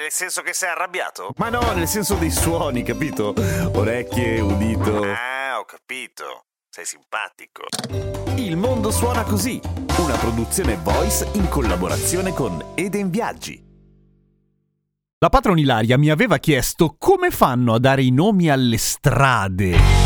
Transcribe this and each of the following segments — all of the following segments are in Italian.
Nel senso che sei arrabbiato? Ma no, nel senso dei suoni, capito? Orecchie, udito. Ah, ho capito. Sei simpatico. Il mondo suona così, una produzione voice in collaborazione con Eden Viaggi. La patron Ilaria mi aveva chiesto come fanno a dare i nomi alle strade.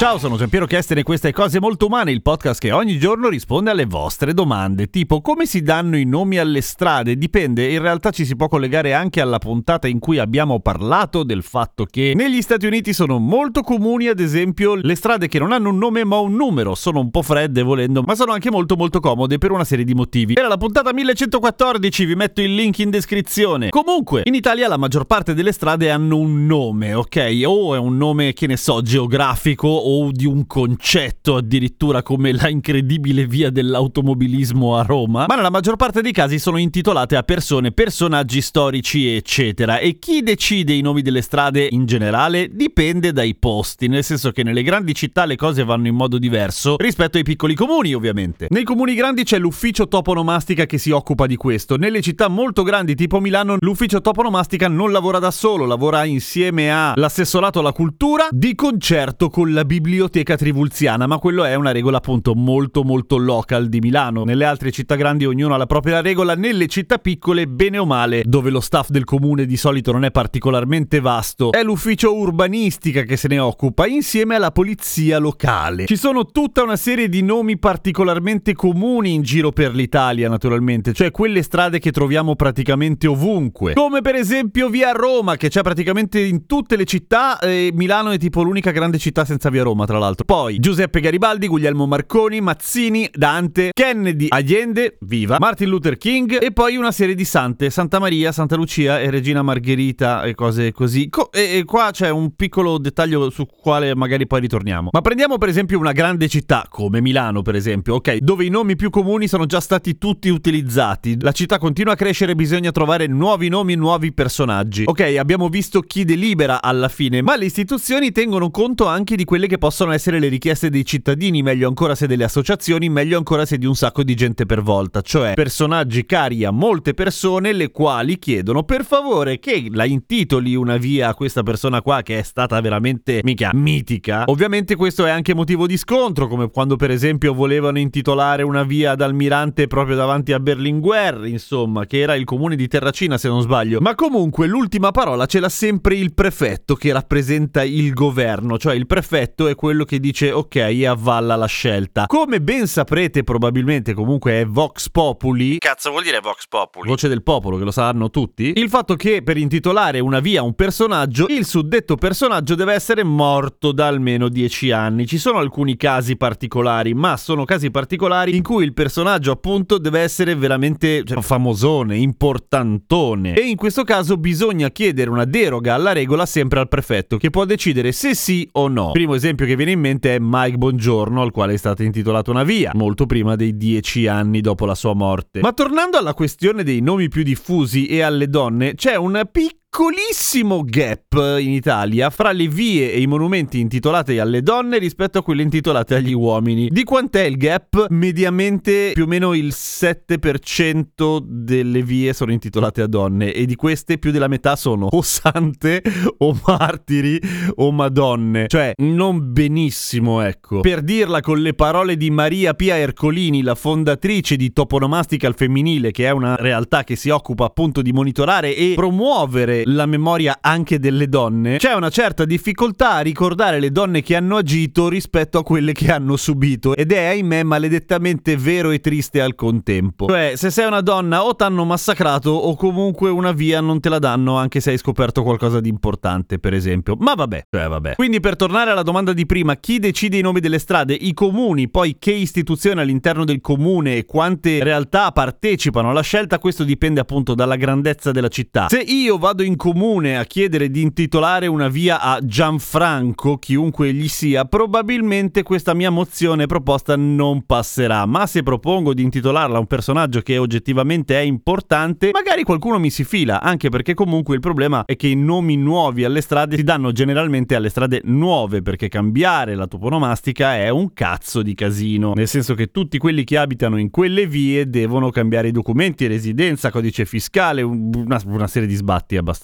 Ciao, sono Giampiero Chester e queste cose molto umane, il podcast che ogni giorno risponde alle vostre domande, tipo come si danno i nomi alle strade? Dipende, in realtà ci si può collegare anche alla puntata in cui abbiamo parlato del fatto che negli Stati Uniti sono molto comuni, ad esempio, le strade che non hanno un nome ma un numero, sono un po' fredde volendo, ma sono anche molto molto comode per una serie di motivi. Era la puntata 1114, vi metto il link in descrizione. Comunque, in Italia la maggior parte delle strade hanno un nome, ok? O è un nome, che ne so, geografico o di un concetto addirittura come la incredibile via dell'automobilismo a Roma, ma nella maggior parte dei casi sono intitolate a persone, personaggi storici, eccetera. E chi decide i nomi delle strade in generale dipende dai posti, nel senso che nelle grandi città le cose vanno in modo diverso rispetto ai piccoli comuni, ovviamente. Nei comuni grandi c'è l'ufficio toponomastica che si occupa di questo. Nelle città molto grandi, tipo Milano, l'ufficio toponomastica non lavora da solo, lavora insieme all'assessorato alla cultura di concerto con la biblioteca trivulziana, ma quello è una regola appunto molto molto local di Milano. Nelle altre città grandi ognuno ha la propria regola, nelle città piccole, bene o male, dove lo staff del comune di solito non è particolarmente vasto, è l'ufficio urbanistica che se ne occupa insieme alla polizia locale. Ci sono tutta una serie di nomi particolarmente comuni in giro per l'Italia, naturalmente, cioè quelle strade che troviamo praticamente ovunque. Come per esempio via Roma, che c'è praticamente in tutte le città, e Milano è tipo l'unica grande città senza via Roma, tra l'altro. Poi Giuseppe Garibaldi, Guglielmo Marconi, Mazzini, Dante, Kennedy, Allende, viva, Martin Luther King e poi una serie di sante, Santa Maria, Santa Lucia e Regina Margherita e cose così. Co- e, e qua c'è un piccolo dettaglio su quale magari poi ritorniamo. Ma prendiamo per esempio una grande città come Milano, per esempio, ok, dove i nomi più comuni sono già stati tutti utilizzati. La città continua a crescere, bisogna trovare nuovi nomi, nuovi personaggi. Ok, abbiamo visto chi delibera alla fine, ma le istituzioni tengono conto anche di quelle che possono essere le richieste dei cittadini, meglio ancora se delle associazioni, meglio ancora se di un sacco di gente per volta, cioè personaggi cari a molte persone le quali chiedono per favore che la intitoli una via a questa persona qua che è stata veramente mica mitica. Ovviamente questo è anche motivo di scontro, come quando per esempio volevano intitolare una via ad Almirante proprio davanti a Berlinguer, insomma, che era il comune di Terracina se non sbaglio. Ma comunque l'ultima parola ce l'ha sempre il prefetto che rappresenta il governo, cioè il prefetto è quello che dice ok e avvalla la scelta. Come ben saprete probabilmente comunque è Vox Populi, Cazzo vuol dire Vox Populi? voce del popolo che lo sanno tutti, il fatto che per intitolare una via a un personaggio, il suddetto personaggio deve essere morto da almeno 10 anni. Ci sono alcuni casi particolari, ma sono casi particolari in cui il personaggio appunto deve essere veramente cioè, famosone, importantone. E in questo caso bisogna chiedere una deroga alla regola sempre al prefetto, che può decidere se sì o no. Primo esempio che viene in mente è Mike Bongiorno, al quale è stata intitolata una via, molto prima dei 10 anni dopo la sua morte. Ma tornando alla questione dei nomi più diffusi e alle donne, c'è un piccolo piccolissimo gap in Italia fra le vie e i monumenti intitolati alle donne rispetto a quelle intitolate agli uomini. Di quant'è il gap? Mediamente più o meno il 7% delle vie sono intitolate a donne e di queste più della metà sono o sante o martiri o madonne. Cioè, non benissimo, ecco. Per dirla con le parole di Maria Pia Ercolini, la fondatrice di Toponomastica al femminile, che è una realtà che si occupa appunto di monitorare e promuovere la memoria anche delle donne, c'è una certa difficoltà a ricordare le donne che hanno agito rispetto a quelle che hanno subito ed è ahimè maledettamente vero e triste al contempo. Cioè, se sei una donna o t'hanno massacrato o comunque una via non te la danno anche se hai scoperto qualcosa di importante, per esempio. Ma vabbè, cioè vabbè. Quindi per tornare alla domanda di prima, chi decide i nomi delle strade? I comuni, poi che istituzioni all'interno del comune e quante realtà partecipano alla scelta, questo dipende appunto dalla grandezza della città. Se io vado in comune a chiedere di intitolare una via a Gianfranco, chiunque egli sia, probabilmente questa mia mozione proposta non passerà, ma se propongo di intitolarla a un personaggio che oggettivamente è importante, magari qualcuno mi si fila, anche perché comunque il problema è che i nomi nuovi alle strade si danno generalmente alle strade nuove, perché cambiare la toponomastica è un cazzo di casino, nel senso che tutti quelli che abitano in quelle vie devono cambiare i documenti, residenza, codice fiscale, un- una, una serie di sbatti abbastanza...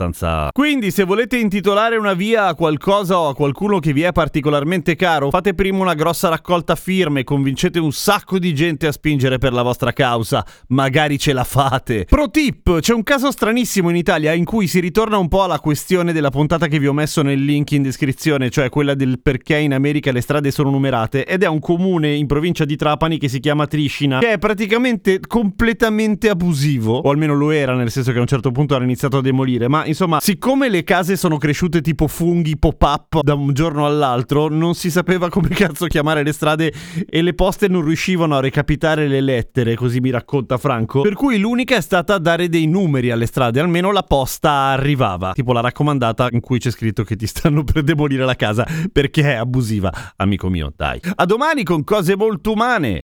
Quindi se volete intitolare una via a qualcosa o a qualcuno che vi è particolarmente caro, fate prima una grossa raccolta firme, convincete un sacco di gente a spingere per la vostra causa, magari ce la fate. Pro tip, c'è un caso stranissimo in Italia in cui si ritorna un po' alla questione della puntata che vi ho messo nel link in descrizione, cioè quella del perché in America le strade sono numerate, ed è un comune in provincia di Trapani che si chiama Trishina, che è praticamente completamente abusivo, o almeno lo era, nel senso che a un certo punto hanno iniziato a demolire, ma insomma, siccome le case sono cresciute tipo funghi pop-up da un giorno all'altro, non si sapeva come cazzo chiamare le strade e le poste non riuscivano a recapitare le lettere, così mi racconta Franco, per cui l'unica è stata dare dei numeri alle strade, almeno la posta arrivava, tipo la raccomandata in cui c'è scritto che ti stanno per demolire la casa perché è abusiva, amico mio, dai. A domani con cose molto umane.